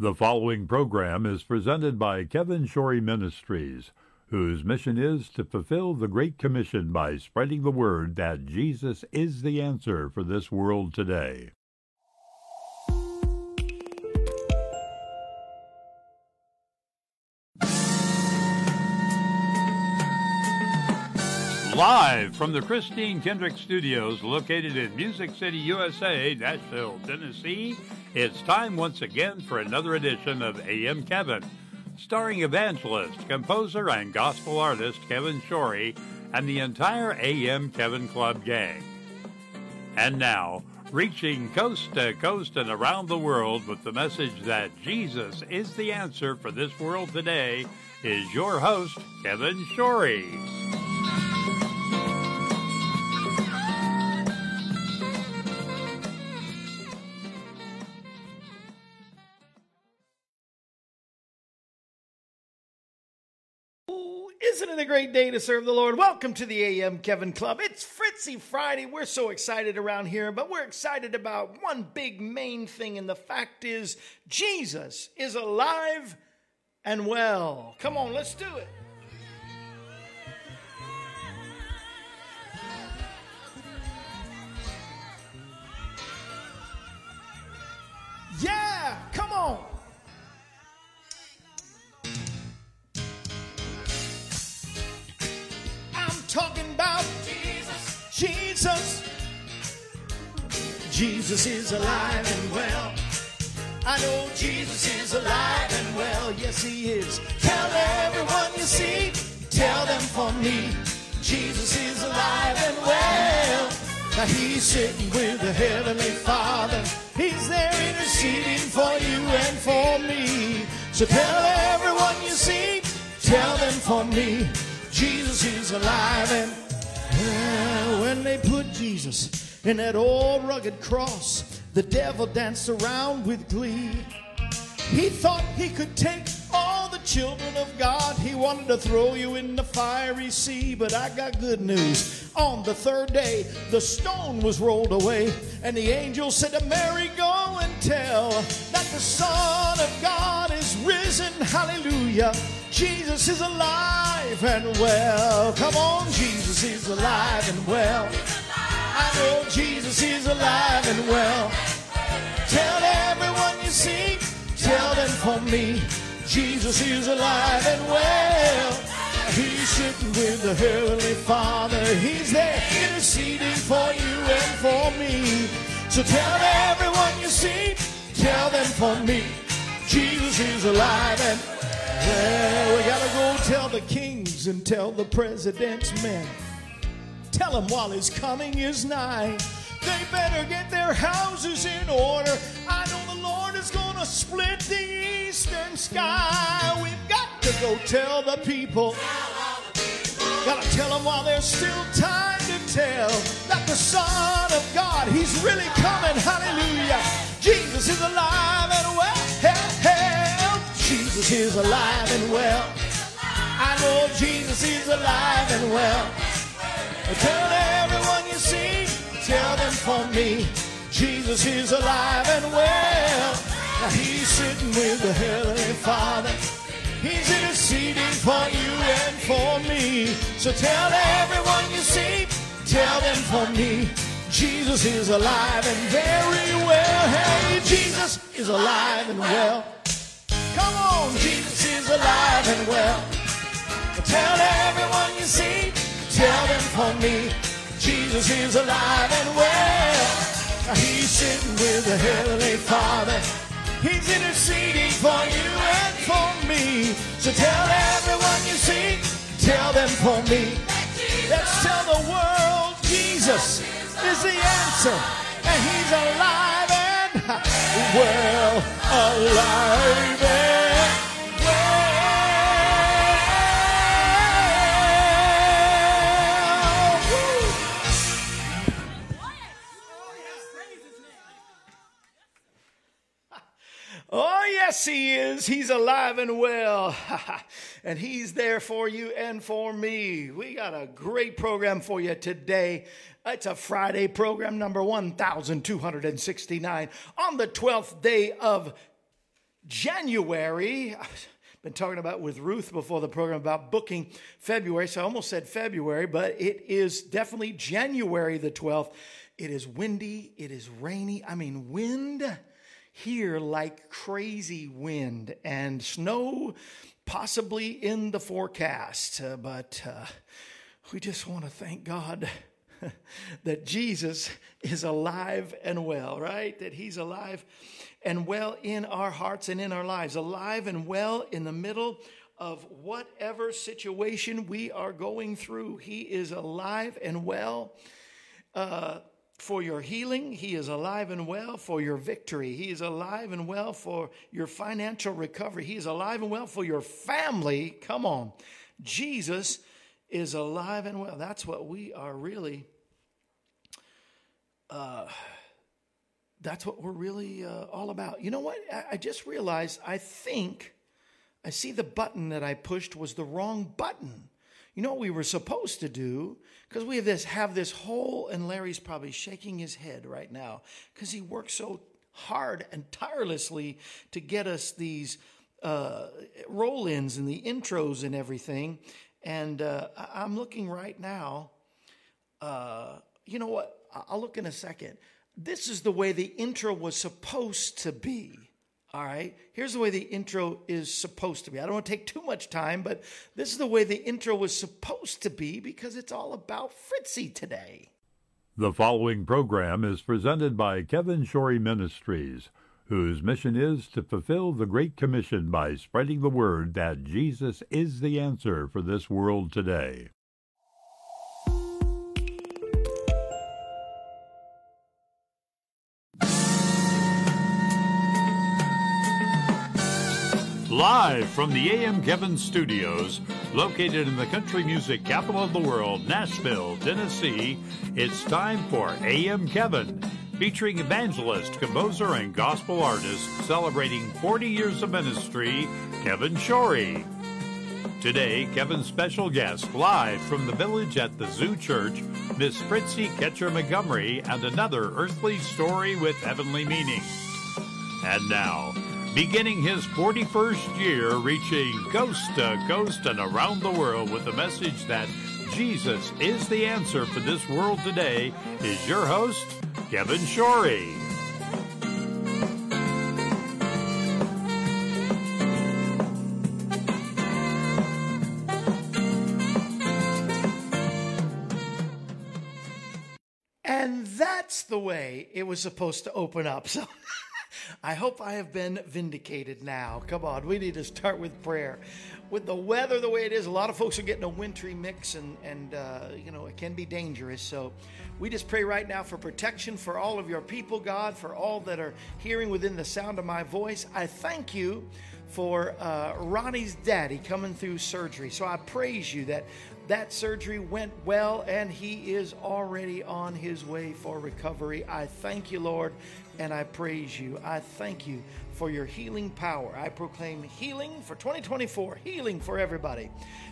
The following program is presented by Kevin Shorey Ministries, whose mission is to fulfill the Great Commission by spreading the word that Jesus is the answer for this world today. Live from the Christine Kendrick Studios located in Music City, USA, Nashville, Tennessee, it's time once again for another edition of AM Kevin, starring evangelist, composer, and gospel artist Kevin Shorey and the entire AM Kevin Club gang. And now, reaching coast to coast and around the world with the message that Jesus is the answer for this world today, is your host, Kevin Shorey. Isn't it a great day to serve the Lord? Welcome to the AM Kevin Club. It's Fritzi Friday. We're so excited around here, but we're excited about one big main thing, and the fact is, Jesus is alive and well. Come on, let's do it. Yeah, come on. Jesus is alive and well. I know Jesus is alive and well. Yes, he is. Tell everyone you see. Tell them for me. Jesus is alive and well. Now he's sitting with the Heavenly Father. He's there interceding for you and for me. So tell everyone you see. Tell them for me. Jesus is alive and well, when they put Jesus in that old rugged cross, the devil danced around with glee. He thought he could take all the children of God. He wanted to throw you in the fiery sea, but I got good news. On the third day, the stone was rolled away, and the angel said to Mary, Go and tell that the Son of God is risen. Hallelujah. Jesus is alive and well. Come on, Jesus is alive and well. Jesus is alive and well. He's sitting with the Heavenly Father. He's there interceding for you and for me. So tell everyone you see, tell them for me. Jesus is alive and well. We gotta go tell the kings and tell the president's men. Tell them while his coming is nigh. They better get their houses in order. I know is gonna split the eastern sky. We've got to go tell the people. Gotta tell them while there's still time to tell that the Son of God, He's really coming. Hallelujah. Jesus is alive and well. Help, help. Jesus is alive and well. I know Jesus is alive and well. Tell everyone you see, tell them for me. Jesus is alive and well. Now he's sitting with the Heavenly Father. He's interceding for you and for me. So tell everyone you see, tell them for me. Jesus is alive and very well. Hey, Jesus is alive and well. Come on, Jesus is alive and well. Tell everyone you see, tell them for me. Jesus is alive and well. He's sitting with the Heavenly Father. He's interceding for you and for me. So tell everyone you see, tell them for me. Let's tell the world Jesus is the answer. And he's alive and well, alive and yes, he is. He's alive and well. and he's there for you and for me. We got a great program for you today. It's a Friday program number 1269 on the 12th day of January. I've been talking about with Ruth before the program about booking February, so I almost said February, but it is definitely January the 12th. It is windy, it is rainy. I mean, wind here like crazy wind and snow possibly in the forecast. Uh, but uh, we just want to thank God that Jesus is alive and well, right? That he's alive and well in our hearts and in our lives, alive and well in the middle of whatever situation we are going through. He is alive and well. Uh, for your healing. He is alive and well for your victory. He is alive and well for your financial recovery. He is alive and well for your family. Come on. Jesus is alive and well. That's what we are really, uh, that's what we're really uh, all about. You know what? I, I just realized I think I see the button that I pushed was the wrong button. You know what we were supposed to do? Because we have this have this whole, and Larry's probably shaking his head right now because he works so hard and tirelessly to get us these uh, roll-ins and the intros and everything. And uh, I'm looking right now. Uh, you know what? I'll look in a second. This is the way the intro was supposed to be. All right, here's the way the intro is supposed to be. I don't want to take too much time, but this is the way the intro was supposed to be because it's all about Fritzi today. The following program is presented by Kevin Shorey Ministries, whose mission is to fulfill the Great Commission by spreading the word that Jesus is the answer for this world today. Live from the AM Kevin Studios, located in the country music capital of the world, Nashville, Tennessee, it's time for AM Kevin, featuring evangelist, composer, and gospel artist celebrating 40 years of ministry, Kevin Shorey. Today, Kevin's special guest, live from the village at the Zoo Church, Miss Fritzi Ketcher Montgomery, and another earthly story with heavenly meaning. And now, beginning his 41st year, reaching coast to coast and around the world with the message that Jesus is the answer for this world today, is your host, Kevin Shorey. And that's the way it was supposed to open up. So I hope I have been vindicated now. Come on, we need to start with prayer. With the weather the way it is, a lot of folks are getting a wintry mix, and and uh, you know it can be dangerous. So we just pray right now for protection for all of your people, God, for all that are hearing within the sound of my voice. I thank you for uh, Ronnie's daddy coming through surgery. So I praise you that that surgery went well and he is already on his way for recovery. I thank you, Lord, and I praise you. I thank you for your healing power. I proclaim healing for 2024, healing for everybody,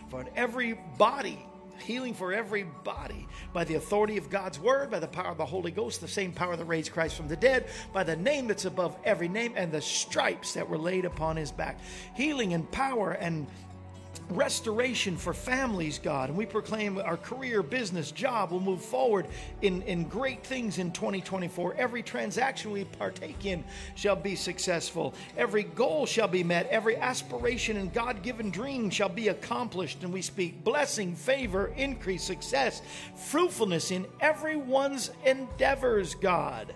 for every body healing for every body by the authority of God's word, by the power of the Holy Ghost, the same power that raised Christ from the dead, by the name that's above every name, and the stripes that were laid upon his back. Healing and power and restoration for families, God. And we proclaim our career, business, job will move forward in, in great things in 2024. Every transaction we partake in shall be successful. Every goal shall be met. Every aspiration and God given dream shall be accomplished. And we speak blessing, favor, increase, success, fruitfulness in everyone's endeavors, God.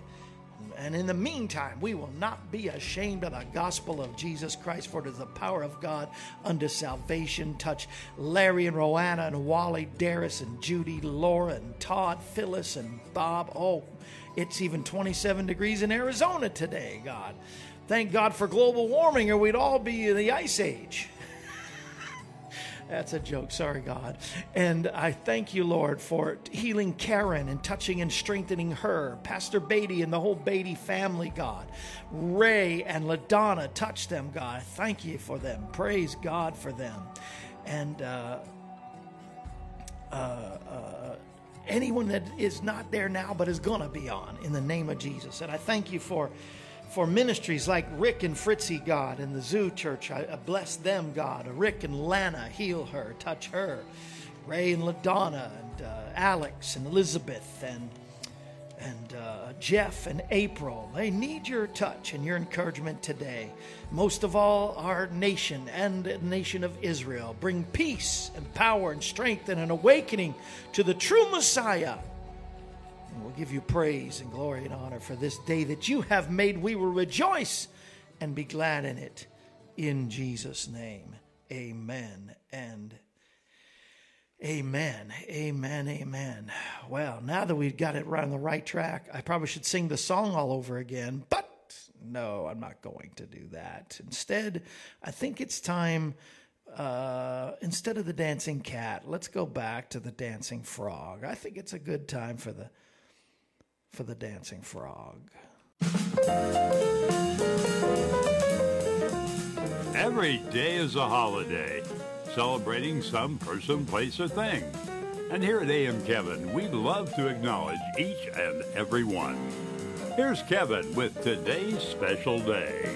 And in the meantime, we will not be ashamed of the gospel of Jesus Christ, for it is the power of God unto salvation. Touch Larry and Roanna and Wally, Darius and Judy, Laura and Todd, Phyllis and Bob. Oh, it's even 27 degrees in Arizona today, God. Thank God for global warming, or we'd all be in the ice age. That's a joke. Sorry, God. And I thank you, Lord, for healing Karen and touching and strengthening her. Pastor Beatty and the whole Beatty family, God. Ray and LaDonna, touch them, God. Thank you for them. Praise God for them. And uh, uh, uh, anyone that is not there now but is going to be on in the name of Jesus. And I thank you for for ministries like Rick and Fritzi, God, and the Zoo Church. I, bless them, God. Rick and Lana, heal her, touch her. Ray and LaDonna, and uh, Alex and Elizabeth, and and uh, Jeff and April. They need your touch and your encouragement today. Most of all, our nation and the nation of Israel. Bring peace and power and strength and an awakening to the true Messiah and we'll give you praise and glory and honor for this day that you have made. We will rejoice and be glad in it. In Jesus' name, amen and amen. Amen. Amen. Well, now that we've got it right on the right track, I probably should sing the song all over again, but no, I'm not going to do that. Instead, I think it's time. Uh, instead of the dancing cat, let's go back to the dancing frog. I think it's a good time for the for the dancing frog. Every day is a holiday, celebrating some person, place, or thing. And here at AM Kevin, we love to acknowledge each and every one. Here's Kevin with today's special day.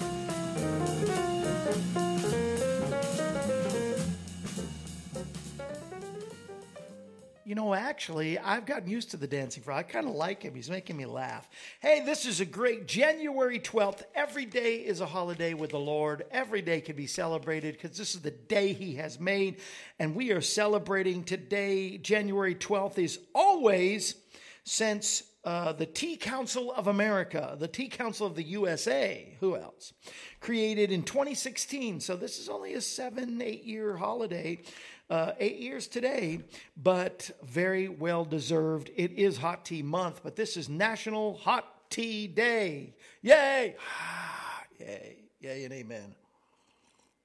Know, actually, I've gotten used to the dancing frog. I kind of like him. He's making me laugh. Hey, this is a great January 12th. Every day is a holiday with the Lord. Every day can be celebrated because this is the day He has made. And we are celebrating today. January 12th is always since uh, the Tea Council of America, the Tea Council of the USA, who else? Created in 2016. So this is only a seven, eight year holiday uh, eight years today, but very well deserved. It is Hot Tea Month, but this is National Hot Tea Day. Yay! Yay! Yay and amen.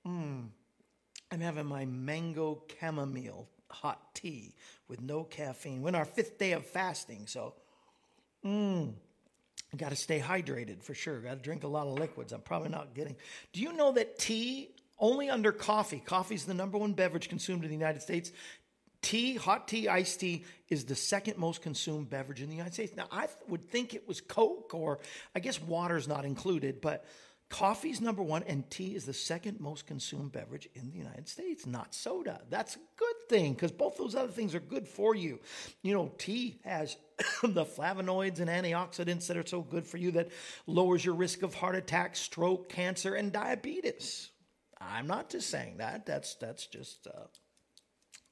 Mm. I'm having my mango chamomile hot tea with no caffeine. We're in our fifth day of fasting, so mm, got to stay hydrated for sure. Got to drink a lot of liquids. I'm probably not getting. Do you know that tea only under coffee. Coffee is the number one beverage consumed in the United States. Tea, hot tea, iced tea is the second most consumed beverage in the United States. Now, I would think it was Coke or I guess water's not included, but coffee's number one and tea is the second most consumed beverage in the United States, not soda. That's a good thing because both those other things are good for you. You know, tea has the flavonoids and antioxidants that are so good for you that lowers your risk of heart attack, stroke, cancer, and diabetes. I'm not just saying that. That's that's just uh,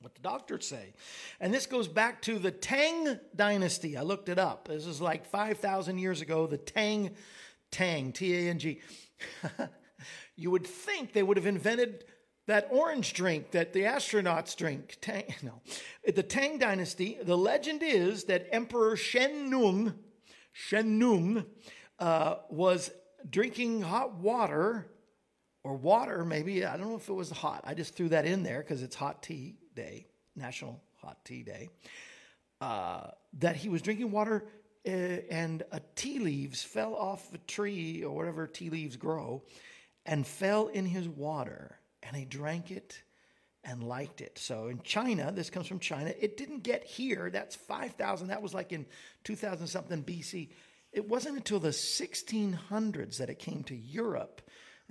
what the doctors say. And this goes back to the Tang dynasty. I looked it up. This is like 5,000 years ago. The Tang, Tang, T A N G. you would think they would have invented that orange drink that the astronauts drink. Tang, no. The Tang dynasty, the legend is that Emperor Shen Nung, Shen Nung uh, was drinking hot water or water, maybe. I don't know if it was hot. I just threw that in there because it's hot tea day, National Hot Tea Day. Uh, that he was drinking water uh, and a tea leaves fell off a tree or whatever tea leaves grow and fell in his water and he drank it and liked it. So in China, this comes from China. It didn't get here. That's 5,000. That was like in 2000 something BC. It wasn't until the 1600s that it came to Europe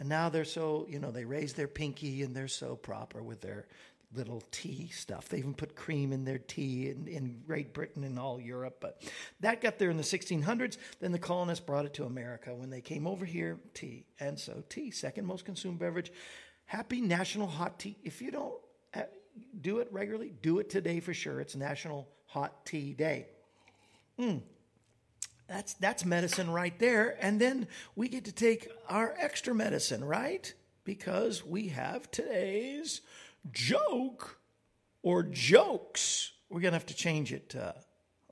and now they're so, you know, they raise their pinky and they're so proper with their little tea stuff. They even put cream in their tea in, in Great Britain and all Europe. But that got there in the 1600s. Then the colonists brought it to America. When they came over here, tea. And so tea, second most consumed beverage. Happy National Hot Tea. If you don't uh, do it regularly, do it today for sure. It's National Hot Tea Day. Mm. That's, that's medicine right there. And then we get to take our extra medicine, right? Because we have today's joke or jokes. We're going to have to change it, uh,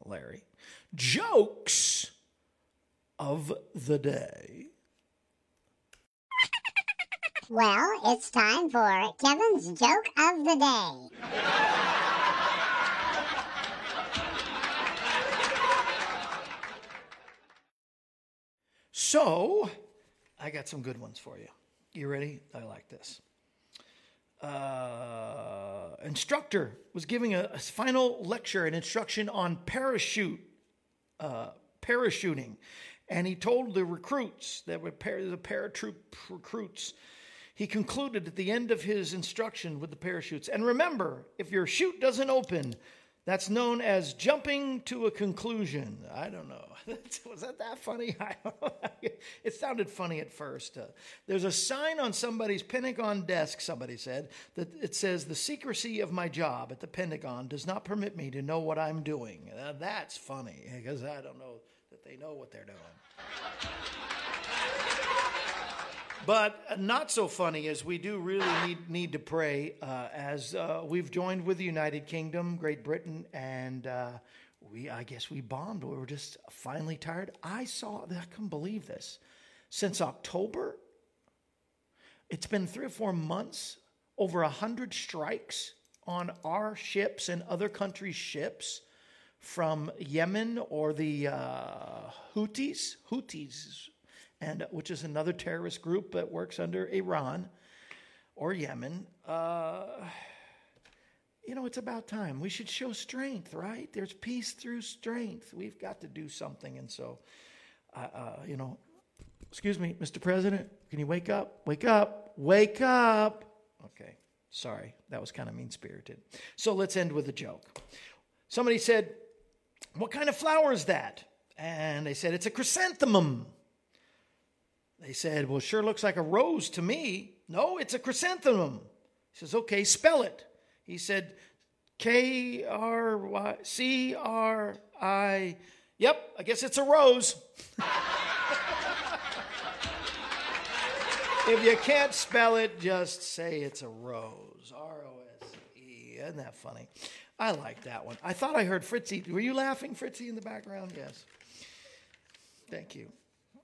Larry. Jokes of the day. Well, it's time for Kevin's joke of the day. So, I got some good ones for you. You ready? I like this. Uh, instructor was giving a, a, final lecture, an instruction on parachute, uh, parachuting, and he told the recruits that were par- the paratroop recruits. He concluded at the end of his instruction with the parachutes. And remember, if your chute doesn't open, that's known as jumping to a conclusion. I don't know. Was that that funny? it sounded funny at first. Uh, there's a sign on somebody's Pentagon desk, somebody said, that it says, The secrecy of my job at the Pentagon does not permit me to know what I'm doing. Uh, that's funny because I don't know that they know what they're doing. But not so funny as we do really need, need to pray uh, as uh, we've joined with the United Kingdom, Great Britain, and uh, we, I guess we bombed. We were just finally tired. I saw, I couldn't believe this. Since October, it's been three or four months, over a hundred strikes on our ships and other countries' ships from Yemen or the uh, Houthis. Houthis and which is another terrorist group that works under Iran or Yemen. Uh, you know, it's about time. We should show strength, right? There's peace through strength. We've got to do something. And so, uh, uh, you know, excuse me, Mr. President, can you wake up? Wake up. Wake up. Okay. Sorry. That was kind of mean spirited. So let's end with a joke. Somebody said, What kind of flower is that? And they said, It's a chrysanthemum. They said, Well, sure looks like a rose to me. No, it's a chrysanthemum. He says, Okay, spell it. He said, K R Y C R I. Yep, I guess it's a rose. if you can't spell it, just say it's a rose. R O S E. Isn't that funny? I like that one. I thought I heard Fritzi. Were you laughing, Fritzi, in the background? Yes. Thank you.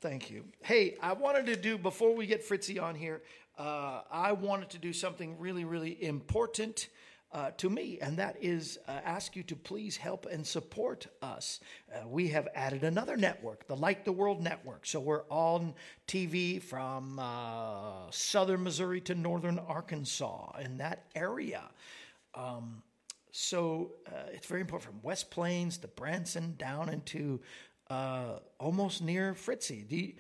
Thank you. Hey, I wanted to do, before we get Fritzi on here, uh, I wanted to do something really, really important. Uh, to me, and that is uh, ask you to please help and support us. Uh, we have added another network, the Light the World Network. So we're on TV from uh, southern Missouri to northern Arkansas in that area. Um, so uh, it's very important from West Plains to Branson down into uh, almost near Fritzi. You,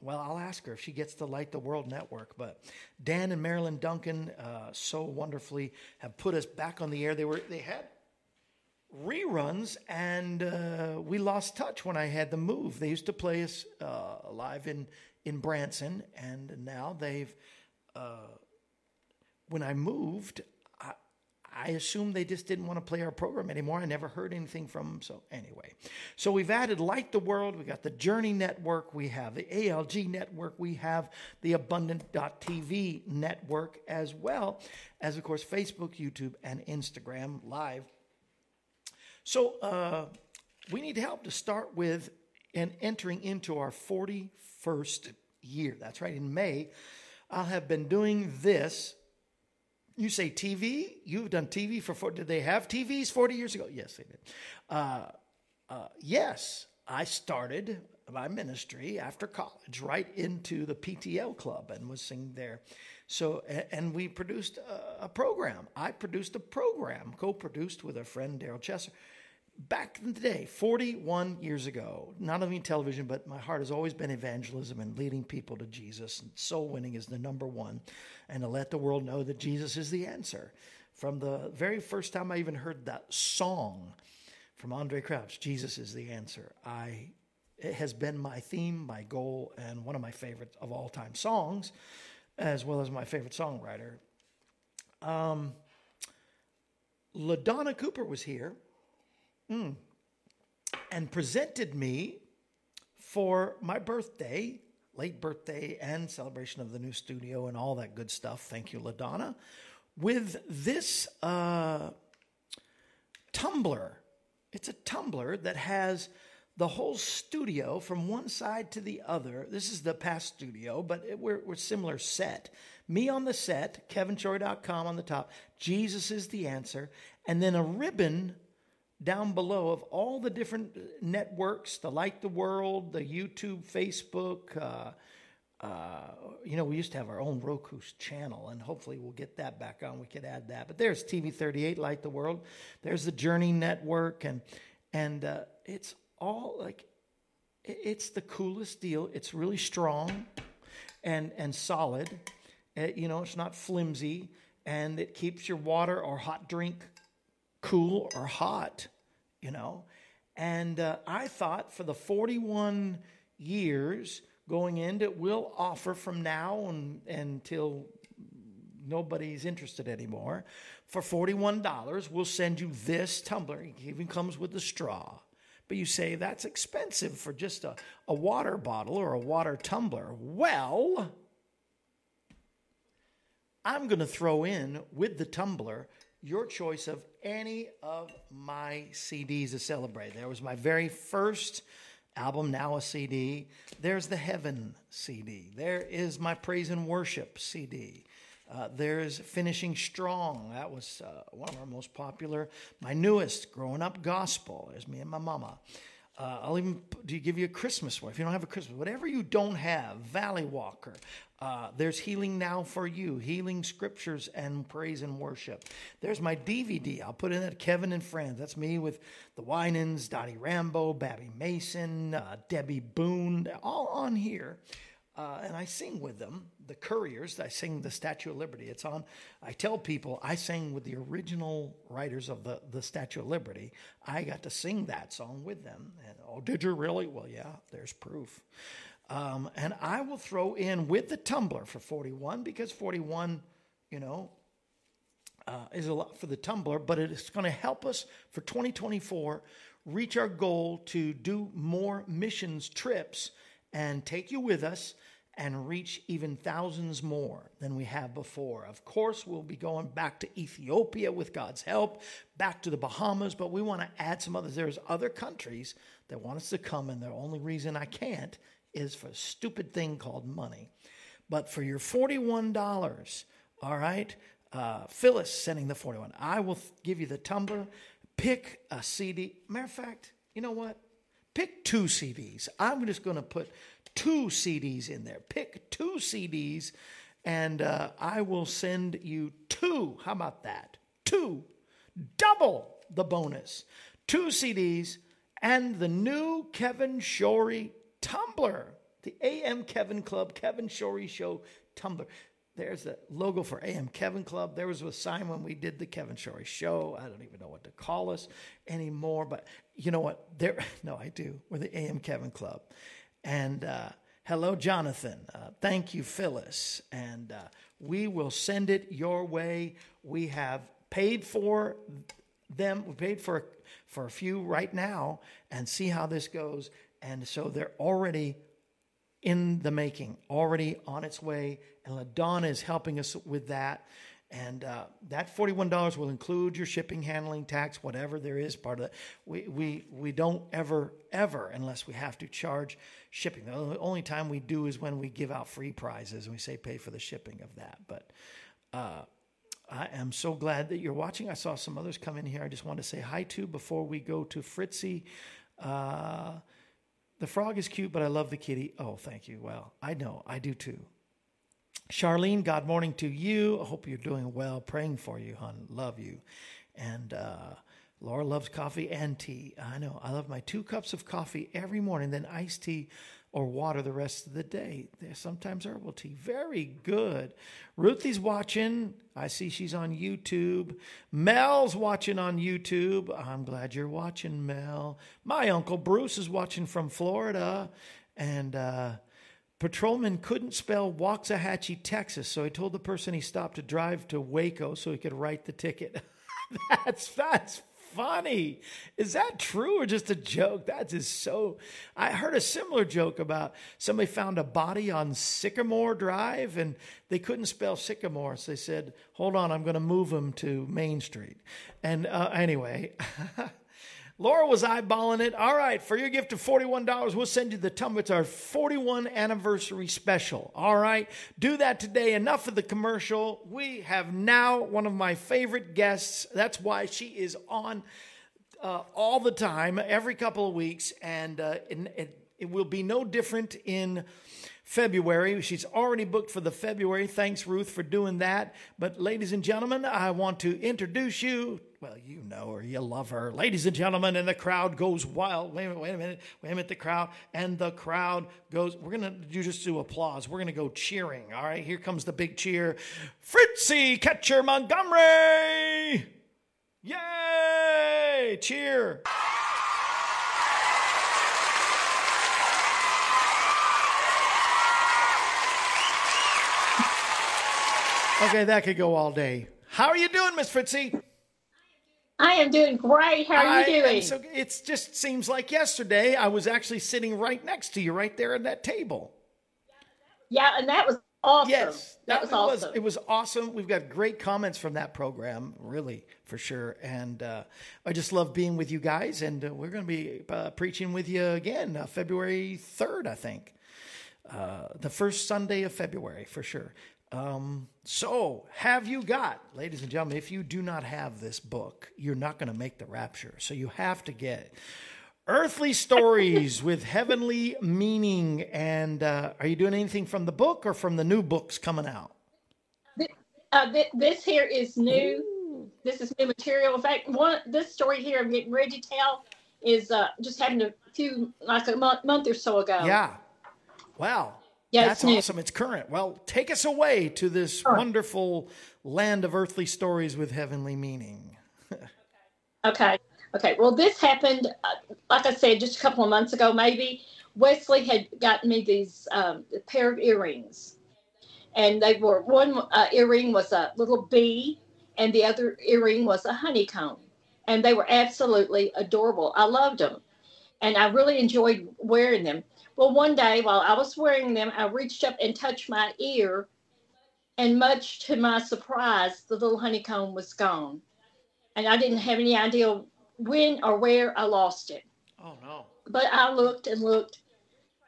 well, I'll ask her if she gets to light the world network. But Dan and Marilyn Duncan uh, so wonderfully have put us back on the air. They were they had reruns, and uh, we lost touch when I had the move. They used to play us uh, live in in Branson, and now they've. Uh, when I moved, I assume they just didn't want to play our program anymore. I never heard anything from them. So, anyway, so we've added Light the World. We got the Journey Network. We have the ALG Network. We have the Abundant.tv network, as well as, of course, Facebook, YouTube, and Instagram Live. So, uh, we need help to start with and entering into our 41st year. That's right. In May, I'll have been doing this you say TV? You've done TV for 40. Did they have TVs 40 years ago? Yes, they did. Uh, uh, yes, I started my ministry after college right into the PTL club and was singing there. So, and we produced a, a program. I produced a program, co produced with a friend, Daryl Chesser back in the day, 41 years ago, not only television, but my heart has always been evangelism and leading people to Jesus. And soul winning is the number one. And to let the world know that Jesus is the answer. From the very first time I even heard that song from Andraé Crouch, Jesus is the answer, I it has been my theme, my goal, and one of my favorite of all time songs, as well as my favorite songwriter. Um, LaDonna Cooper was here mm, and presented me for my birthday, late birthday, and celebration of the new studio and all that good stuff. Thank you, LaDonna. With this uh, tumbler, it's a tumbler that has the whole studio from one side to the other. This is the past studio, but it, we're, we're similar set. Me on the set, kevinshorey.com on the top. Jesus is the answer. And then a ribbon down below of all the different networks, the Light the World, the YouTube, Facebook. Uh, uh, you know, we used to have our own Roku channel, and hopefully we'll get that back on. We could add that. But there's TV38, Light the World. There's the Journey Network, and and uh, it's all like it's the coolest deal. It's really strong and and solid. Uh, you know, it's not flimsy, and it keeps your water or hot drink cool or hot. You know, and uh, I thought for the 41 years going into, we'll offer from now and, until nobody's interested anymore. For $41, we'll send you this tumbler. It even comes with a straw. But you say that's expensive for just a, a water bottle or a water tumbler. Well, I'm going to throw in with the tumbler your choice of any of my CDs to celebrate. There was my very first album, now a CD. There's the Heaven CD. There is my Praise and Worship CD. Uh, there's Finishing Strong. That was uh, one of our most popular. My newest, Growing Up Gospel. There's me and my mama. Uh, I'll even do give you a Christmas one if you don't have a Christmas. Whatever you don't have, Valley Walker. Uh, there's Healing Now for You, Healing Scriptures and Praise and Worship. There's my DVD. I'll put in that Kevin and Friends. That's me with the Winans, Dottie Rambo, Babbie Mason, uh, Debbie Boone, all on here. Uh, and I sing with them. The Couriers, I sing the Statue of Liberty. It's on. I tell people I sang with the original writers of the, the Statue of Liberty. I got to sing that song with them. And oh, did you really? Well, yeah, there's proof. Um, and I will throw in with the tumbler for 41 because 41, you know, uh, is a lot for the tumbler, but it's going to help us for 2024 reach our goal to do more missions trips and take you with us and reach even thousands more than we have before. Of course, we'll be going back to Ethiopia with God's help, back to the Bahamas, but we want to add some others. There's other countries that want us to come, and the only reason I can't is for a stupid thing called money. But for your $41, all right, uh, Phyllis sending the 41. I will give you the tumbler. Pick a CD. Matter of fact, you know what? Pick two CDs. I'm just going to put two CDs in there. Pick two CDs, and uh, I will send you two. How about that? Two. Double the bonus. Two CDs and the new Kevin Shorey Tumbler. The AM Kevin Club, Kevin Shorey Show tumbler. There's the logo for AM Kevin Club. There was with Simon when we did the Kevin Shorey show. I don't even know what to call us anymore, but you know what? There, no, I do. We're the AM Kevin Club. And uh, hello, Jonathan. Uh, thank you, Phyllis. And uh, we will send it your way. We have paid for them. We paid for for a few right now, and see how this goes. And so they're already in the making, already on its way. And LaDonna is helping us with that. And uh, that $41 will include your shipping, handling, tax, whatever there is part of that. We, we, we don't ever, ever, unless we have to charge shipping. The only time we do is when we give out free prizes and we say pay for the shipping of that. But uh, I am so glad that you're watching. I saw some others come in here. I just want to say hi to before we go to Fritzi. Uh, the frog is cute, but I love the kitty. Oh, thank you. Well, I know. I do too. Charlene, God morning to you. I hope you're doing well. Praying for you, hon. Love you. And uh, Laura loves coffee and tea. I know. I love my two cups of coffee every morning, then iced tea or water the rest of the day. There's sometimes herbal tea. Very good. Ruthie's watching. I see she's on YouTube. Mel's watching on YouTube. I'm glad you're watching, Mel. My Uncle Bruce is watching from Florida. And, uh, Patrolman couldn't spell Waxahachie, Texas, so he told the person he stopped to drive to Waco so he could write the ticket. that's that's funny. Is that true or just a joke? That is so. I heard a similar joke about somebody found a body on Sycamore Drive and they couldn't spell Sycamore, so they said, "Hold on, I'm going to move him to Main Street." And uh, anyway. Laura was eyeballing it. All right, for your gift of $41, we'll send you the tumbler. It's our 41 anniversary special. All right, do that today. Enough of the commercial. We have now one of my favorite guests. That's why she is on uh, all the time, every couple of weeks, and uh, it, it, it will be no different in February. She's already booked for the February. Thanks, Ruth, for doing that. But, ladies and gentlemen, I want to introduce you. Well, you know her, you love her. Ladies and gentlemen, and the crowd goes wild. Wait a minute, wait a minute, wait a minute, the crowd, and the crowd goes, we're to do just do applause. We're to go cheering. All right, here comes the big cheer. Fritzi Catcher Montgomery! Yay! Cheer! Okay, that could go all day. How are you doing, Miss Fritzi? I am doing great. How are I you doing? So it just seems like yesterday I was actually sitting right next to you, right there at that table. yeah, and that was awesome. Yes, that, was it awesome. it was awesome. We've got great comments from that program, really for sure. And uh, I just love being with you guys. And uh, we're going to be uh, preaching with you again, uh, February third, I think, uh, the first Sunday of February for sure. Um, so, have you got, ladies and gentlemen, if you do not have this book, you're not going to make the rapture. So, you have to get it. Earthly Stories with Heavenly Meaning. And uh, are you doing anything from the book or from the new books coming out? uh, th- this here is new. This is new material. In fact, one this story here I'm getting ready to tell is uh, just happened a few like a month, month or so ago. Yeah. Wow. Yeah, That's it's awesome. It's current. Well, take us away to this Sure. wonderful land of earthly stories with heavenly meaning. Okay. Okay. Well, this happened, uh, like I said, just a couple of months ago, maybe. Wesley had gotten me these um, pair of earrings, and they were one uh, earring was a little bee, and the other earring was a honeycomb, and they were absolutely adorable. I loved them, and I really enjoyed wearing them. Well, one day while I was wearing them, I reached up and touched my ear, and much to my surprise, the little honeycomb was gone and I didn't have any idea when or where I lost it. Oh, no. But I looked and looked,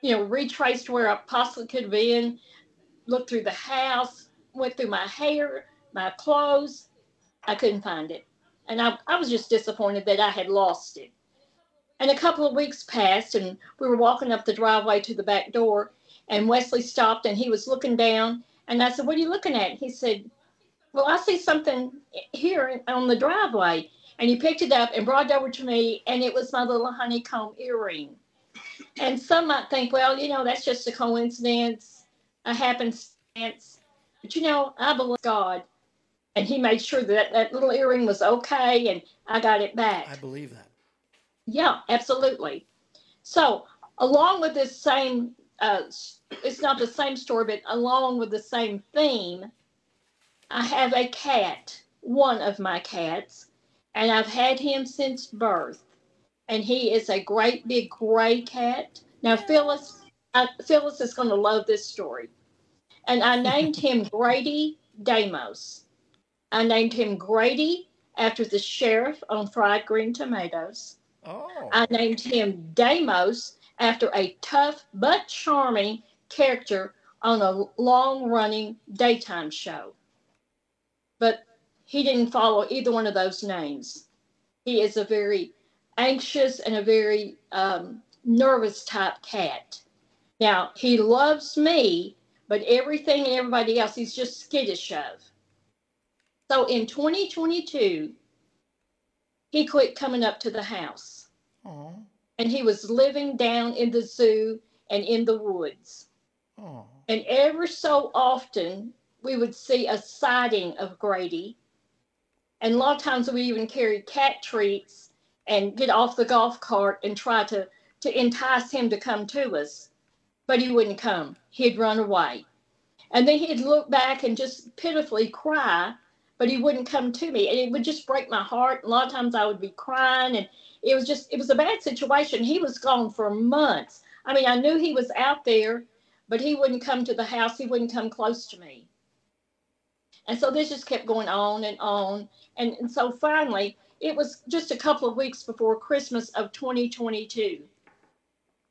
you know, retraced where I possibly could have been, looked through the house, went through my hair, my clothes. I couldn't find it. And I, I was just disappointed that I had lost it. And a couple of weeks passed, and we were walking up the driveway to the back door, and Wesley stopped and he was looking down. And I said, What are you looking at? He said, well, I see something here on the driveway. And he picked it up and brought it over to me, and it was my little honeycomb earring. And some might think, well, you know, that's just a coincidence, a happenstance. But you know, I believe God. And he made sure that that little earring was okay, and I got it back. I believe that. Yeah, absolutely. So, along with this same, uh, it's not the same story, but along with the same theme, I have a cat, one of my cats, and I've had him since birth. And he is a great big gray cat. Now, Phyllis, uh, Phyllis is going to love this story. And I named him Grady Damos. I named him Grady after the sheriff on fried green tomatoes. Oh. I named him Damos after a tough but charming character on a long running daytime show. But he didn't follow either one of those names. He is a very anxious and a very um, nervous type cat. Now, he loves me, but everything and everybody else he's just skittish of. So in 2022, he quit coming up to the house and he was living down in the zoo and in the woods. Oh. And ever so often, we would see a sighting of Grady. And a lot of times, we even carry cat treats and get off the golf cart and try to, to entice him to come to us. But he wouldn't come, he'd run away. And then he'd look back and just pitifully cry, but he wouldn't come to me. And it would just break my heart. A lot of times, I would be crying, and it was just, it was a bad situation. He was gone for months. I mean, I knew he was out there, but he wouldn't come to the house. He wouldn't come close to me. And so this just kept going on and on. And, and so finally, it was just a couple of weeks before Christmas of 2022.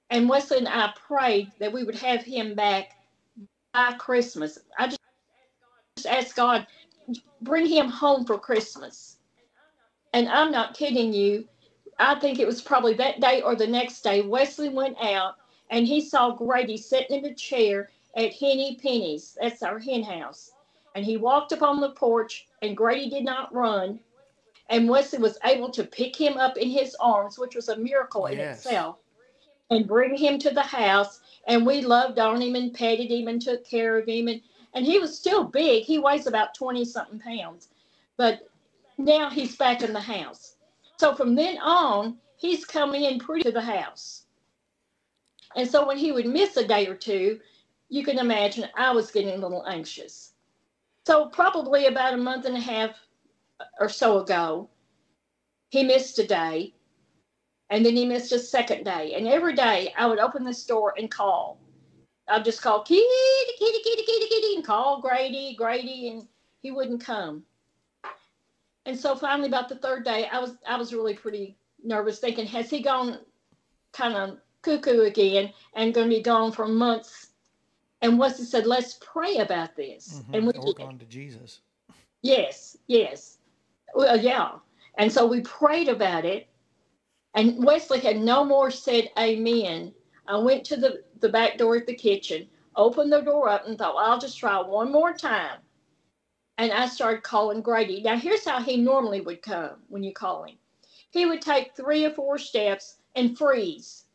And Wesley and I prayed that we would have him back by Christmas. I just, just asked God, bring him home for Christmas. And I'm not kidding you. I think it was probably that day or the next day. Wesley went out and he saw Grady sitting in a chair at Henny Penny's. That's our hen house. And he walked up on the porch, and Grady did not run. And Wesley was able to pick him up in his arms, which was a miracle in Yes. itself, and bring him to the house. And we loved on him and petted him and took care of him. And, and he was still big. He weighs about 20 something pounds. But now he's back in the house. So from then on, he's coming in pretty to the house. And so when he would miss a day or two, you can imagine I was getting a little anxious. So probably about a month and a half or so ago, he missed a day. And then he missed a second day. And every day I would open this door and call. I'd just call kitty, kitty, kitty, kitty, kitty, and call Grady, Grady, and he wouldn't come. And so finally, about the third day, I was I was really pretty nervous, thinking, has he gone kind of cuckoo again and going to be gone for months? And Wesley said, let's pray about this. Mhm. And we Or gone to Jesus. Yes, yes. Well, yeah. And so we prayed about it. And Wesley had no more said amen. I went to the, the back door at the kitchen, opened the door up, and thought, well, I'll just try one more time. And I started calling Grady. Now, here's how he normally would come when you call him he would take three or four steps and freeze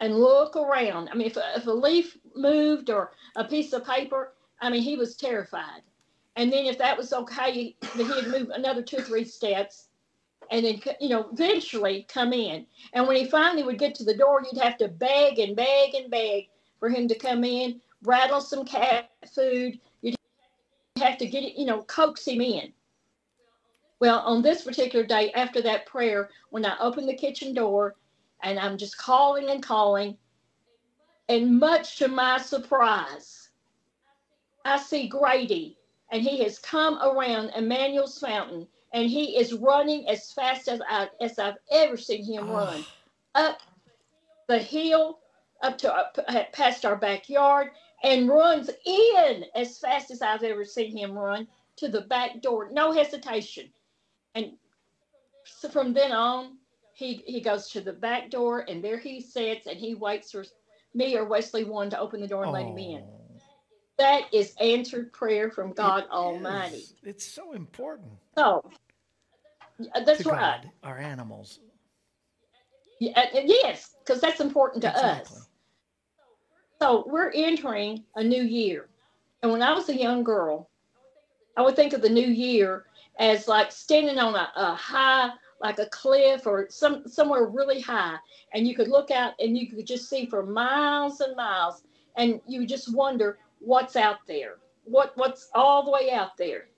and look around. I mean, if a, if a leaf moved or a piece of paper, I mean, he was terrified. And then if that was okay, he'd move another two or three steps and then, you know, eventually come in. And when he finally would get to the door, you'd have to beg and beg and beg for him to come in, rattle some cat food. You'd have to get you know, coax him in. Well, on this particular day, after that prayer, when I opened the kitchen door and I'm just calling and calling, and much to my surprise, I see Grady and he has come around Emmanuel's fountain and he is running as fast as, I, as I've ever seen him run up the hill up to up past our backyard and runs in as fast as I've ever seen him run to the back door, no hesitation. And so from then on, he, he goes to the back door and there he sits and he waits for me or Wesley one to open the door and let him in. That is answered prayer from God it Almighty. is. It's so important. So that's right. God, our animals. Yeah, uh, yes, because that's important to Exactly. us. So we're entering a new year. And when I was a young girl, I would think of the new year as like standing on a, a high, like a cliff or some somewhere really high, and you could look out and you could just see for miles and miles, and you just wonder what's out there, what what's all the way out there,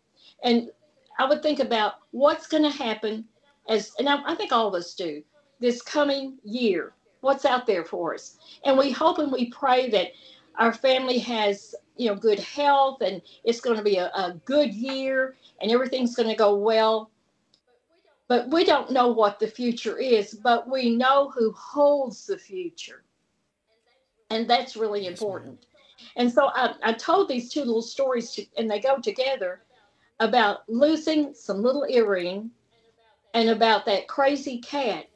and I would think about what's going to happen as, and I, I think all of us do, this coming year. What's out there for us, and we hope and we pray that our family has you know good health and it's going to be a, a good year and everything's going to go well. But we don't know what the future is but we know who holds the future. And that's really important and so I, I told these two little stories to, and they go together about losing some little earring and about that crazy cat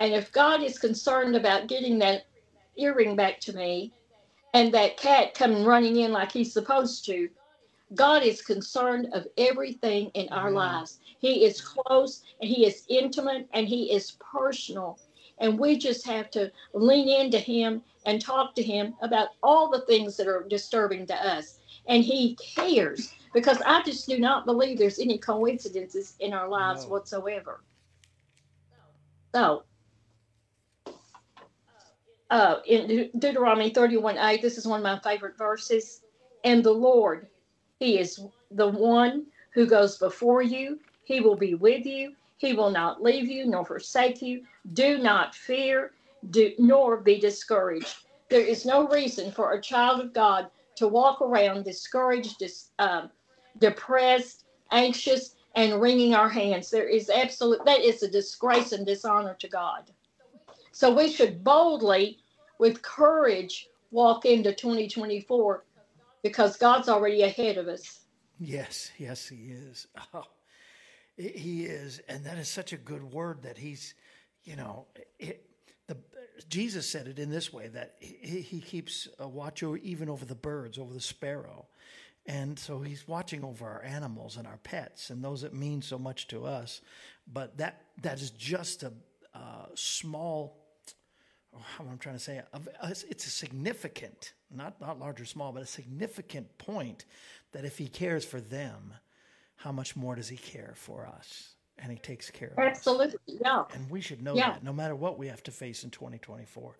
and if god is concerned about getting that earring back to me and that cat coming running in like he's supposed to. God is concerned of everything in our Amen. lives. He is close and he is intimate and he is personal. And we just have to lean into him and talk to him about all the things that are disturbing to us. And he cares because I just do not believe there's any coincidences in our lives No. whatsoever. So, uh, in De- Deuteronomy 31 8, this is one of my favorite verses. And the Lord, He is the one who goes before you. He will be with you. He will not leave you nor forsake you. Do not fear, do, nor be discouraged. There is no reason for a child of God to walk around discouraged, dis, um, depressed, anxious, and wringing our hands. There is absolute, that is a disgrace and dishonor to God. So we should boldly, with courage, walk into 2024 because God's already ahead of us. Yes, yes, he is. Oh, he- is, and that is such a good word that he's, you know, it, the Jesus said it in this way that he, he keeps a watch over, even over the birds, over the sparrow, And so he's watching over our animals and our pets and those that mean so much to us. But that that is just a, small, oh, how I'm trying to say, it's a significant, not not large or small, but a significant point that if he cares for them, how much more does he care for us? And he takes care of Absolutely, us. Absolutely, yeah. And we should know yeah. that no matter what we have to face in 2024.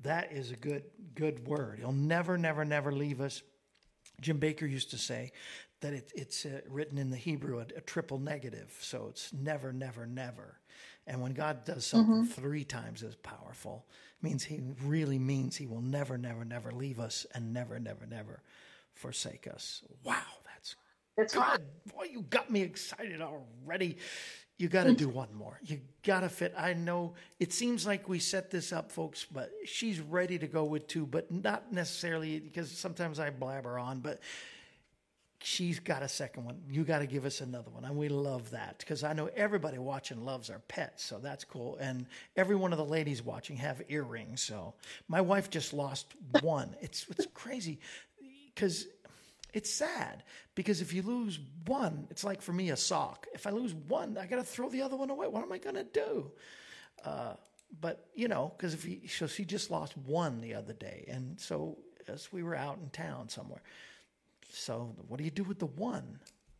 That is a good good word. He'll never, never, never leave us. Jim Bakker used to say that it, it's uh, written in the Hebrew a, a, triple negative, so it's never, never, never. And when God does something mm-hmm. three times as powerful, means He really means He will never, never, never leave us and never, never, never forsake us. Wow, that's good. Right. Boy, you got me excited already. You got to do mm. one more. You got to fit. I know it seems like we set this up, folks, but she's ready to go with two, but not necessarily because sometimes I blabber on, but she's got a second one. You got to give us another one. And we love that because I know everybody watching loves our pets. So that's cool. And every one of the ladies watching have earrings. So my wife just lost one. It's, it's crazy because it's sad because if you lose one, it's like for me a sock. If I lose one, I got to throw the other one away. What am I going to do? Uh, but you know, because if he, so she just lost one the other day, and so as we were out in town somewhere, so what do you do with the one?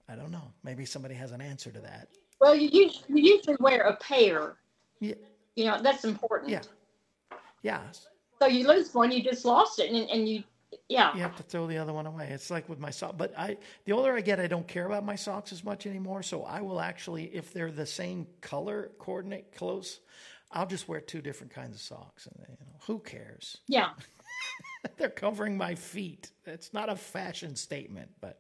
I don't know. Maybe somebody has an answer to that. Well, you usually, you usually wear a pair. Yeah. You know that's important. Yeah. Yeah. So you lose one, you just lost it, and, and you yeah. You have to throw the other one away. It's like with my sock. But I, the older I get, I don't care about my socks as much anymore. So I will actually, if they're the same color coordinate close, I'll just wear two different kinds of socks. And you know, who cares? Yeah. they're covering my feet. It's not a fashion statement, but.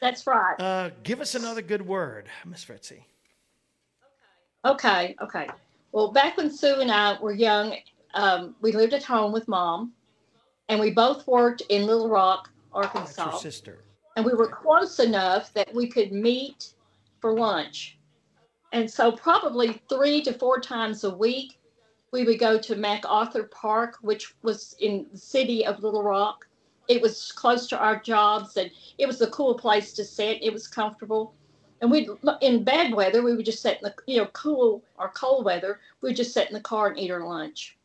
That's right. Uh, give us another good word, Miss Fritzi. Okay. Okay. Well, back when Sue and I were young, um, we lived at home with mom and we both worked in Little Rock, Arkansas. That's your sister. And we were close enough that we could meet for lunch. And so, probably three to four times a week, we would go to MacArthur Park, which was in the city of Little Rock. It was close to our jobs, and it was a cool place to sit. It was comfortable. And we'd, in bad weather, we would just sit in the, you know, cool or cold weather, we would just sit in the car and eat our lunch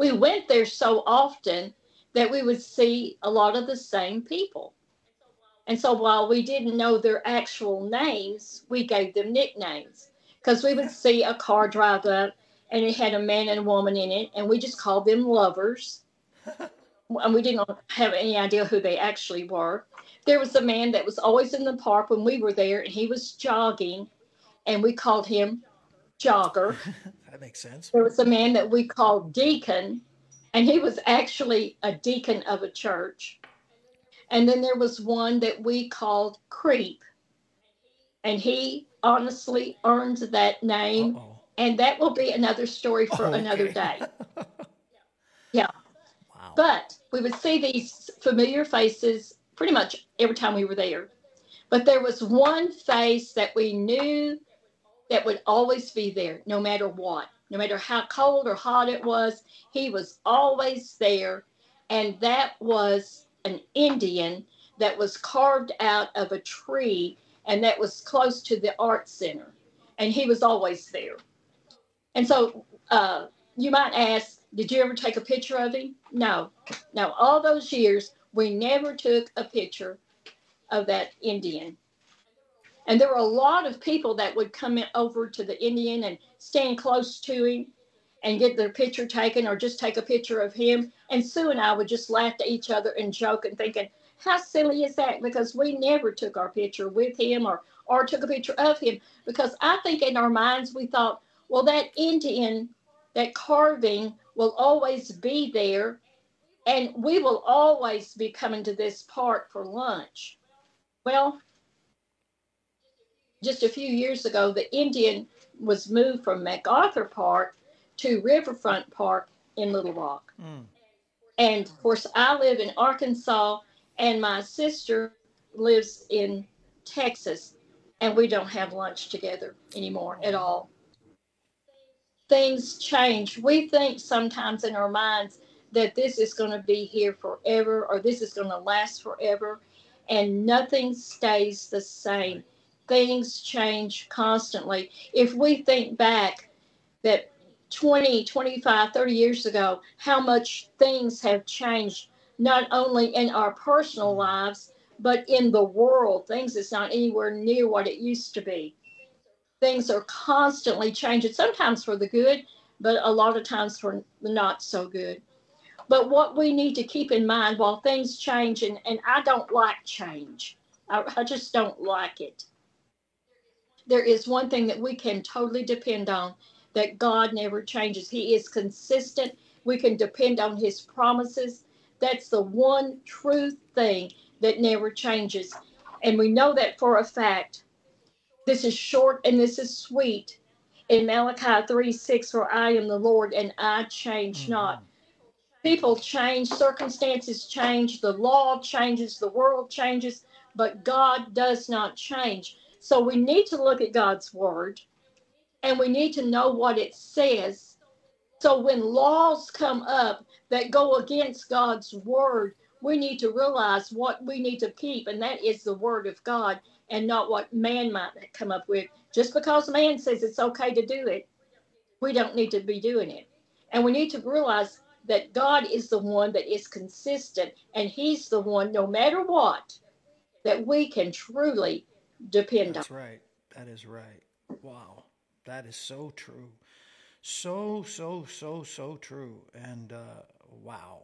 we went there so often that we would see a lot of the same people. And so while we didn't know their actual names, we gave them nicknames because we would see a car drive up and it had a man and a woman in it, and we just called them lovers. and we didn't have any idea who they actually were. There was a man that was always in the park when we were there, and he was jogging, and we called him Jogger. That makes sense. There was a man that we called Deacon, and he was actually a deacon of a church. And then there was one that we called Creep, and he honestly earned that name. Uh-oh. And that will be another story for okay. another day. yeah. Wow. But we would see these familiar faces pretty much every time we were there. But there was one face that we knew that would always be there no matter what. No matter how cold or hot it was, he was always there. And that was an Indian that was carved out of a tree and that was close to the art center. And he was always there. And so uh, you might ask, did you ever take a picture of him? No, no. All those years, we never took a picture of that Indian. And there were a lot of people that would come over to the Indian and stand close to him and get their picture taken or just take a picture of him. And Sue and I would just laugh at each other and joke and thinking, how silly is that? Because we never took our picture with him or, or took a picture of him. Because I think in our minds we thought, well, that Indian, that carving will always be there. And we will always be coming to this park for lunch. Well, just a few years ago, the Indian was moved from MacArthur Park to Riverfront Park in Little Rock. Mm. And of course, I live in Arkansas, and my sister lives in Texas, and we don't have lunch together anymore at all. Things change. We think sometimes in our minds that this is going to be here forever or this is going to last forever. and nothing stays the same. Things change constantly. If we think back that 20, 25, 30 years ago, how much things have changed, not only in our personal lives, but in the world. Things is not anywhere near what it used to be. Things are constantly changing, sometimes for the good, but a lot of times for not so good. But what we need to keep in mind while things change, and, and I don't like change, I, I just don't like it. There is one thing that we can totally depend on that God never changes. He is consistent. We can depend on His promises. That's the one true thing that never changes. And we know that for a fact. This is short and this is sweet. In Malachi 3 6, for I am the Lord and I change mm-hmm. not. People change, circumstances change, the law changes, the world changes, but God does not change. So we need to look at God's word and we need to know what it says. So when laws come up that go against God's word, we need to realize what we need to keep, and that is the word of God and not what man might come up with. Just because man says it's okay to do it, we don't need to be doing it. And we need to realize that God is the one that is consistent, and He's the one, no matter what, that we can truly depend That's on. That's right. That is right. Wow. That is so true. So, so, so, so true. And uh, wow.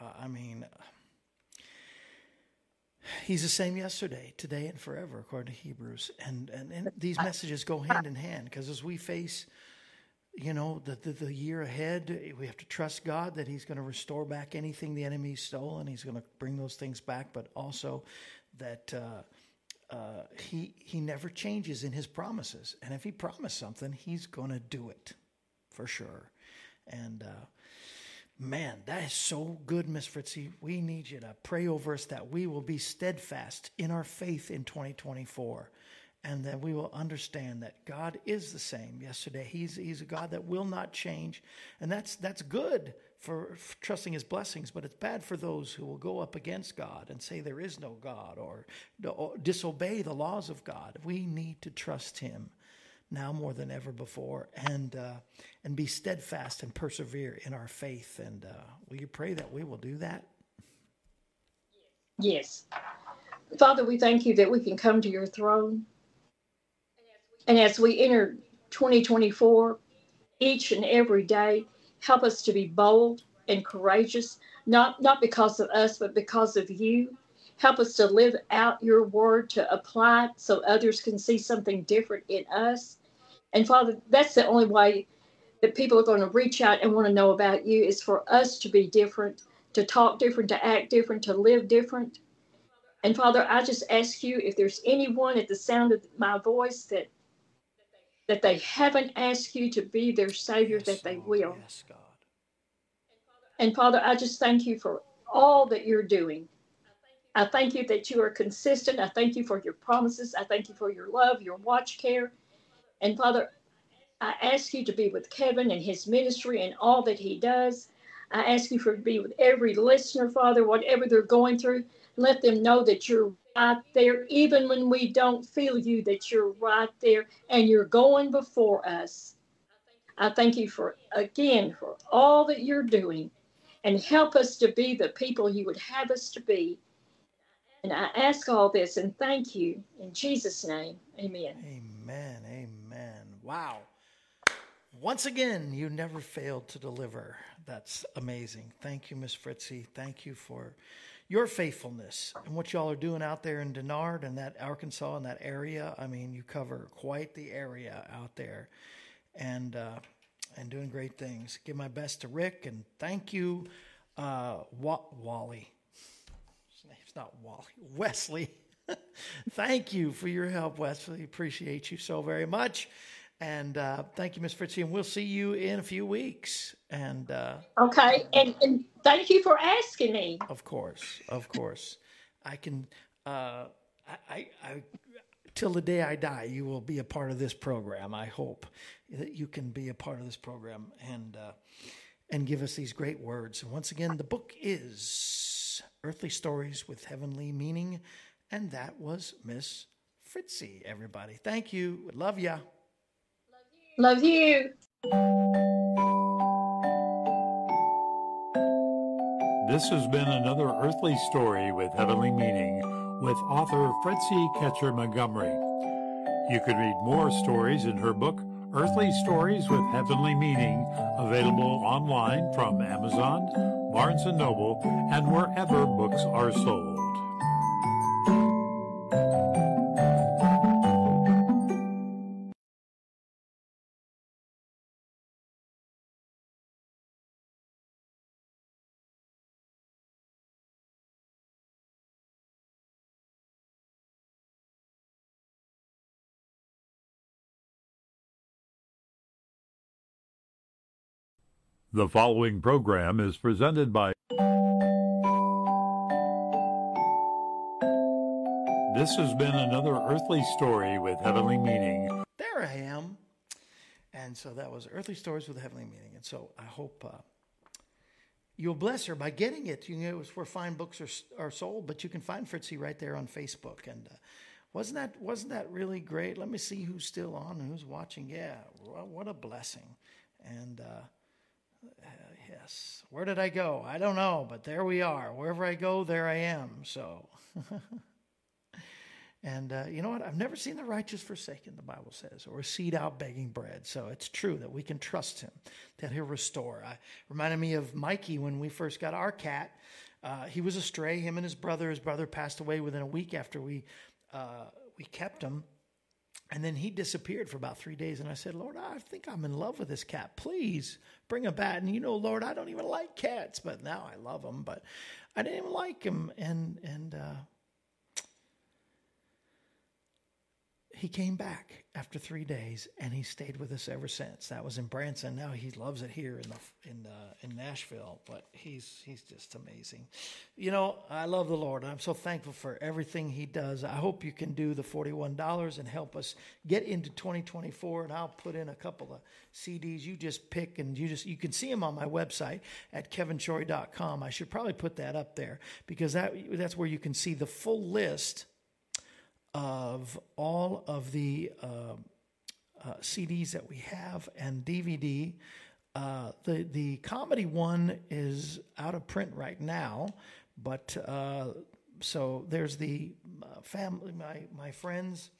Uh, I mean, He's the same yesterday, today, and forever, according to Hebrews. And, and, and these messages go hand in hand because as we face you know, the, the, the, year ahead, we have to trust God that He's going to restore back anything the enemy stole and He's going to bring those things back, but also that uh, uh, he, he never changes in His promises. And if He promised something, He's going to do it for sure. And uh, man, that is so good, Miss Fritzi. We need you to pray over us that we will be steadfast in our faith in 2024 and that we will understand that God is the same yesterday. He's, he's a God that will not change. And that's, that's good for, trusting his blessings, but it's bad for those who will go up against God and say there is no God or, or disobey the laws of God. We need to trust him now more than ever before and, uh, and be steadfast and persevere in our faith. And uh, will you pray that we will do that? Yes. Father, we thank you that we can come to your throne and as we enter 2024, each and every day, help us to be bold and courageous, not, not because of us, but because of you. Help us to live out your word, to apply it so others can see something different in us. And Father, that's the only way that people are going to reach out and want to know about you is for us to be different, to talk different, to act different, to live different. And Father, I just ask you if there's anyone at the sound of my voice that that they haven't asked you to be their Savior, yes, that they Lord. will. Yes, God. And Father, I just thank you for all that you're doing. I thank you that you are consistent. I thank you for your promises. I thank you for your love, your watch care. And Father, I ask you to be with Kevin and his ministry and all that he does. I ask you for to be with every listener, Father, whatever they're going through. Let them know that you're right there, even when we don't feel you, that you're right there and you're going before us. I thank you for, again, for all that you're doing and help us to be the people you would have us to be. And I ask all this and thank you in Jesus' name. Amen. Amen. Amen. Wow. Once again, you never failed to deliver. That's amazing. Thank you, Miss Fritzi. Thank you for your faithfulness and what y'all are doing out there in Denard and that Arkansas and that area. I mean, you cover quite the area out there, and uh, and doing great things. Give my best to Rick and thank you, uh, Wa- Wally. His name's not Wally. Wesley. thank you for your help, Wesley. Appreciate you so very much. And uh, thank you, Miss Fritzi, and we'll see you in a few weeks. And uh, okay, and, and thank you for asking me. Of course, of course, I can. Uh, I, I, I, till the day I die, you will be a part of this program. I hope that you can be a part of this program and uh, and give us these great words. And once again, the book is Earthly Stories with Heavenly Meaning And that was Miss Fritzi, everybody. Thank you. Love ya. Love you. This has been another earthly story with heavenly meaning with author Fritzi Ketcher Montgomery. You can read more stories in her book, Earthly Stories with Heavenly Meaning, available online from Amazon, Barnes & Noble, and wherever books are sold. The following program is presented by. This has been another earthly story with heavenly meaning. There I am. And so that was Earthly Stories with Heavenly Meaning. And so I hope uh, you'll bless her by getting it. You know, it's where fine books are, are sold, but you can find Fritzi right there on Facebook. And uh, wasn't that wasn't that really great? Let me see who's still on and who's watching. Yeah, what a blessing. And uh, yes. Where did I go? I don't know, but there we are. Wherever I go, there I am. So, and uh, you know what? I've never seen the righteous forsaken, the Bible says, or a seed out begging bread. So it's true that we can trust him, that he'll restore. I reminded me of Mikey when we first got our cat. Uh, he was astray. Him and his brother. His brother passed away within a week after we uh, we kept him. And then he disappeared for about three days. And I said, Lord, I think I'm in love with this cat. Please bring him back. And you know, Lord, I don't even like cats, but now I love them. But I didn't even like him. And, and, uh, he came back after three days, and he stayed with us ever since. That was in Branson. Now he loves it here in the in in Nashville. But he's he's just amazing. You know, I love the Lord. I'm so thankful for everything He does. I hope you can do the forty one dollars and help us get into 2024. And I'll put in a couple of CDs. You just pick, and you just you can see them on my website at kevinshorey.com. I should probably put that up there because that that's where you can see the full list of all of the uh, uh, CDs that we have and DVD. Uh, the the comedy one is out of print right now, but uh, so there's the uh, family, my my friends,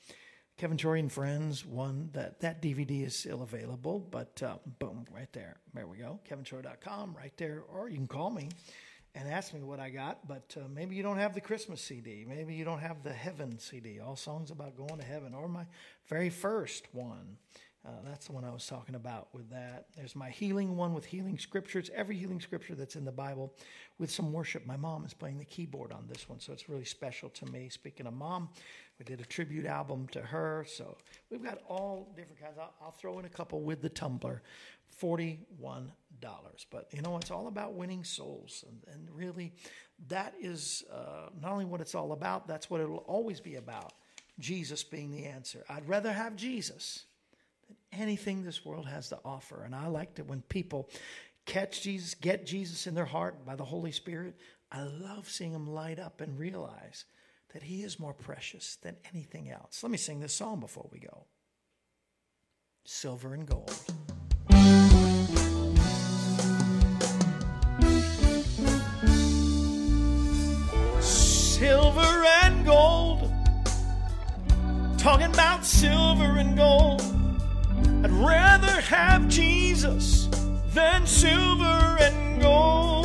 Kevin Shorey and Friends one that that DVD is still available. But uh, boom, right there, there we go, KevinShorey.com, right there, or you can call me and ask me what I got, but uh, maybe you don't have the Christmas CD. Maybe you don't have the Heaven CD, all songs about going to heaven, or my very first one. Uh, that's the one I was talking about with that. There's my healing one with healing scriptures, every healing scripture that's in the Bible with some worship. My mom is playing the keyboard on this one, so it's really special to me. Speaking of mom, we did a tribute album to her. So we've got all different kinds. I'll, I'll throw in a couple with the tumbler. $41. But you know, it's all about winning souls. And, and really, that is uh, not only what it's all about, that's what it'll always be about. Jesus being the answer. I'd rather have Jesus than anything this world has to offer. And I like to, when people catch Jesus, get Jesus in their heart by the Holy Spirit, I love seeing them light up and realize that He is more precious than anything else. Let me sing this song before we go Silver and Gold. silver and gold. Talking about silver and gold. I'd rather have Jesus than silver and gold.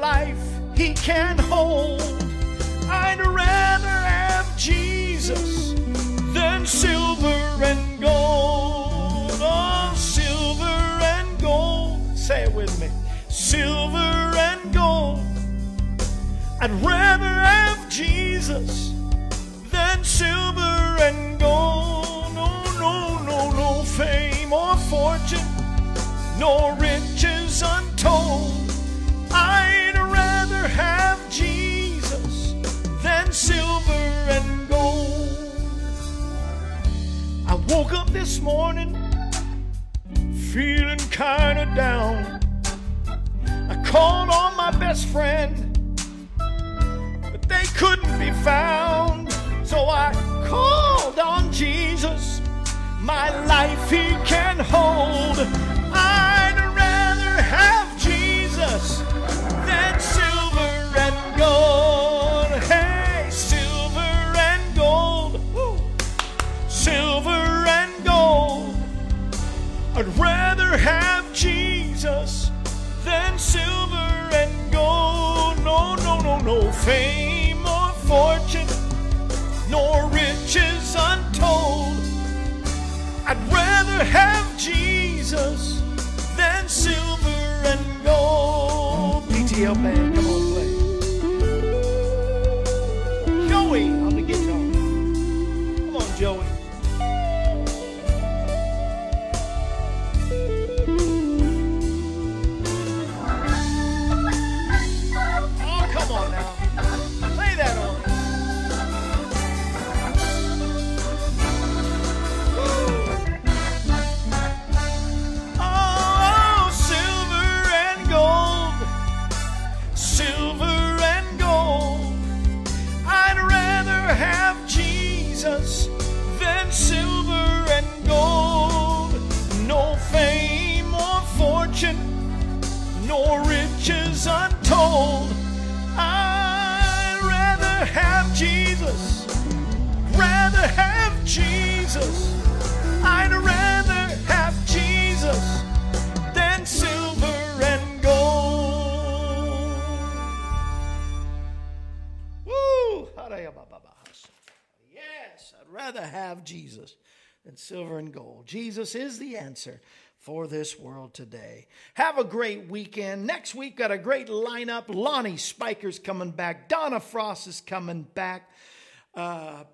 Life He can hold. I'd rather have Jesus than silver and gold. Oh, silver and gold. Say it with me. Silver and gold I'd rather have Jesus than silver and gold. No, no, no, no fame or fortune, nor this morning feeling kinda down. I called on my best friend, but they couldn't be found. So I called on Jesus. My life he can hold. I'd rather have Jesus than silver and gold. No, no, no, no fame or fortune, nor riches untold. I'd rather have Jesus than silver and gold. PTL band, rather have Jesus than silver and gold. Jesus is the answer for this world today. Have a great weekend. Next week, got a great lineup. Lonnie Spiker's coming back. Donna Frost is coming back. Uh,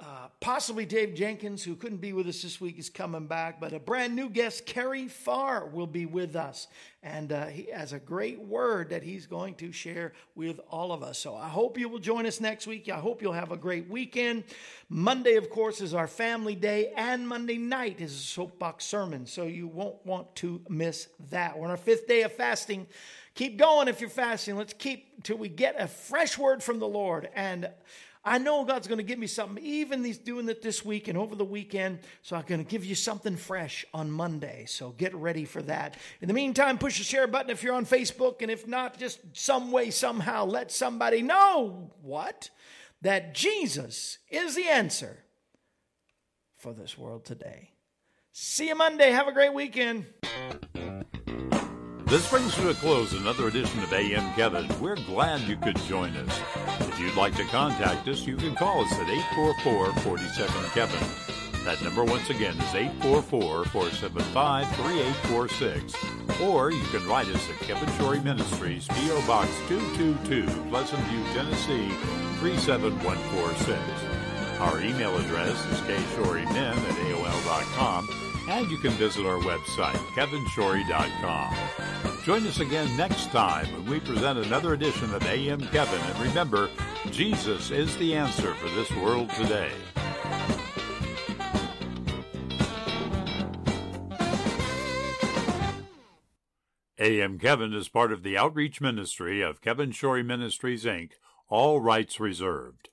uh, possibly Dave Jenkins, who couldn't be with us this week, is coming back. But a brand new guest, Kerry Farr, will be with us. And uh, he has a great word that he's going to share with all of us. So I hope you will join us next week. I hope you'll have a great weekend. Monday, of course, is our family day, and Monday night is a soapbox sermon. So you won't want to miss that. We're on our fifth day of fasting. Keep going if you're fasting. Let's keep until we get a fresh word from the Lord. And I know God's going to give me something, even He's doing it this week and over the weekend. So I'm going to give you something fresh on Monday. So get ready for that. In the meantime, push the share button if you're on Facebook. And if not, just some way, somehow, let somebody know what? That Jesus is the answer for this world today. See you Monday. Have a great weekend. This brings to a close another edition of AM Kevin. We're glad you could join us. If you'd like to contact us, you can call us at 844 47 Kevin. That number, once again, is 844 475 3846. Or you can write us at Kevin Shorey Ministries, P.O. Box 222, Pleasant View, Tennessee 37146. Our email address is kshorymen at AOL.com, and you can visit our website, kevinshorey.com. Join us again next time when we present another edition of AM Kevin. And remember, Jesus is the answer for this world today. AM Kevin is part of the outreach ministry of Kevin Shorey Ministries, Inc., all rights reserved.